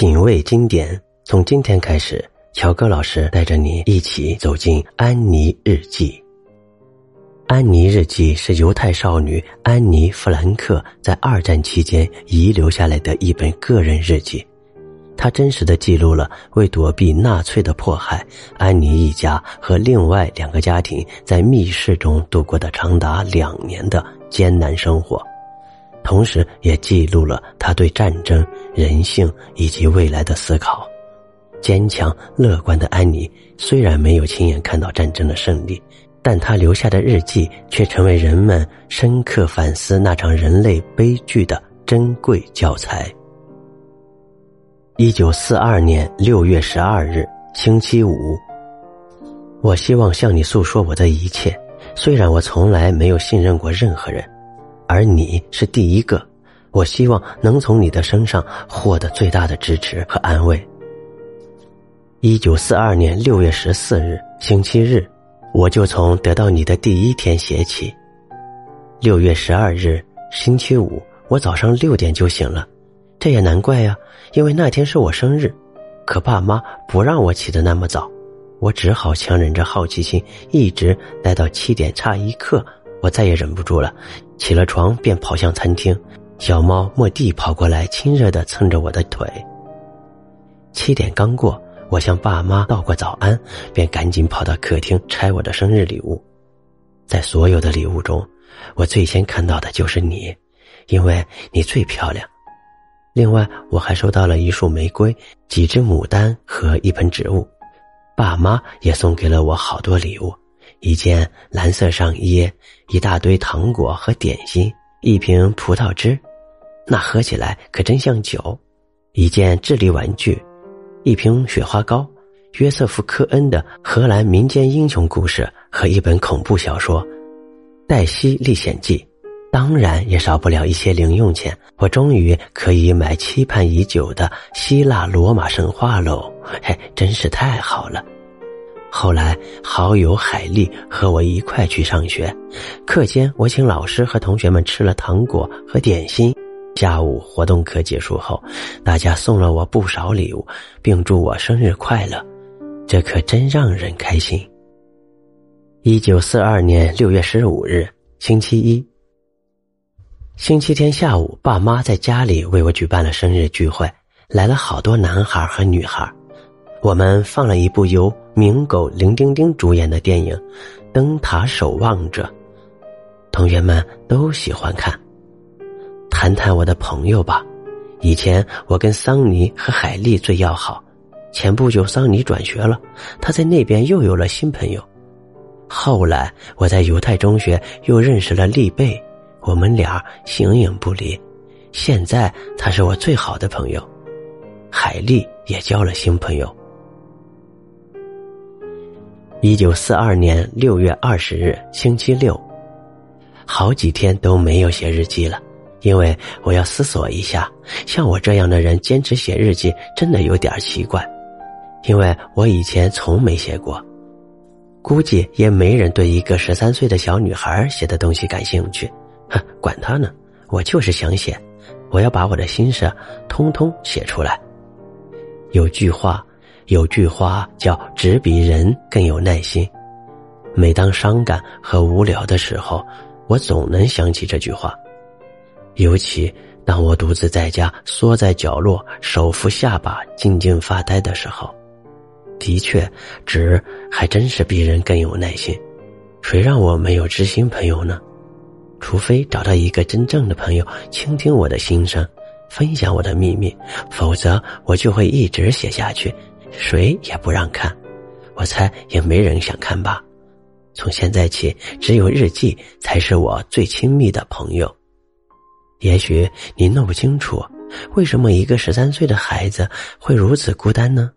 品味经典，从今天开始，乔哥老师带着你一起走进《安妮日记》。《安妮日记》是犹太少女安妮·弗兰克在二战期间遗留下来的一本个人日记，它真实的记录了为躲避纳粹的迫害，安妮一家和另外两个家庭在密室中度过的长达两年的艰难生活。同时，也记录了他对战争、人性以及未来的思考。坚强乐观的安妮虽然没有亲眼看到战争的胜利，但她留下的日记却成为人们深刻反思那场人类悲剧的珍贵教材。一九四二年六月十二日，星期五。我希望向你诉说我的一切，虽然我从来没有信任过任何人。而你是第一个，我希望能从你的身上获得最大的支持和安慰。一九四二年六月十四日，星期日，我就从得到你的第一天写起。六月十二日，星期五，我早上六点就醒了，这也难怪呀，因为那天是我生日，可爸妈不让我起得那么早，我只好强忍着好奇心，一直待到七点差一刻。我再也忍不住了，起了床便跑向餐厅。小猫莫蒂跑过来，亲热的蹭着我的腿。七点刚过，我向爸妈道过早安，便赶紧跑到客厅拆我的生日礼物。在所有的礼物中，我最先看到的就是你，因为你最漂亮。另外，我还收到了一束玫瑰、几只牡丹和一盆植物。爸妈也送给了我好多礼物。一件蓝色上衣，一大堆糖果和点心，一瓶葡萄汁，那喝起来可真像酒。一件智力玩具，一瓶雪花膏，约瑟夫·科恩的荷兰民间英雄故事和一本恐怖小说《黛西历险记》，当然也少不了一些零用钱。我终于可以买期盼已久的希腊罗马神话喽！嘿，真是太好了。后来，好友海丽和我一块去上学。课间，我请老师和同学们吃了糖果和点心。下午活动课结束后，大家送了我不少礼物，并祝我生日快乐，这可真让人开心。一九四二年六月十五日，星期一。星期天下午，爸妈在家里为我举办了生日聚会，来了好多男孩和女孩。我们放了一部由明狗林丁丁主演的电影《灯塔守望者》，同学们都喜欢看。谈谈我的朋友吧，以前我跟桑尼和海丽最要好，前不久桑尼转学了，他在那边又有了新朋友。后来我在犹太中学又认识了丽贝，我们俩形影不离。现在他是我最好的朋友，海丽也交了新朋友。一九四二年六月二十日，星期六，好几天都没有写日记了，因为我要思索一下。像我这样的人坚持写日记，真的有点奇怪，因为我以前从没写过，估计也没人对一个十三岁的小女孩写的东西感兴趣。哼，管他呢，我就是想写，我要把我的心事通通写出来。有句话。有句话叫“纸比人更有耐心”，每当伤感和无聊的时候，我总能想起这句话。尤其当我独自在家，缩在角落，手扶下巴，静静发呆的时候，的确，纸还真是比人更有耐心。谁让我没有知心朋友呢？除非找到一个真正的朋友，倾听我的心声，分享我的秘密，否则我就会一直写下去。谁也不让看，我猜也没人想看吧。从现在起，只有日记才是我最亲密的朋友。也许你弄不清楚，为什么一个十三岁的孩子会如此孤单呢？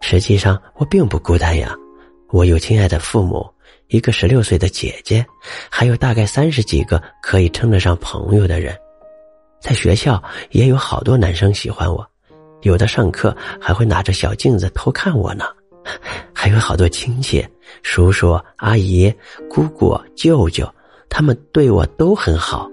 实际上，我并不孤单呀。我有亲爱的父母，一个十六岁的姐姐，还有大概三十几个可以称得上朋友的人。在学校也有好多男生喜欢我。有的上课还会拿着小镜子偷看我呢，还有好多亲戚、叔叔、阿姨、姑姑、舅舅，他们对我都很好。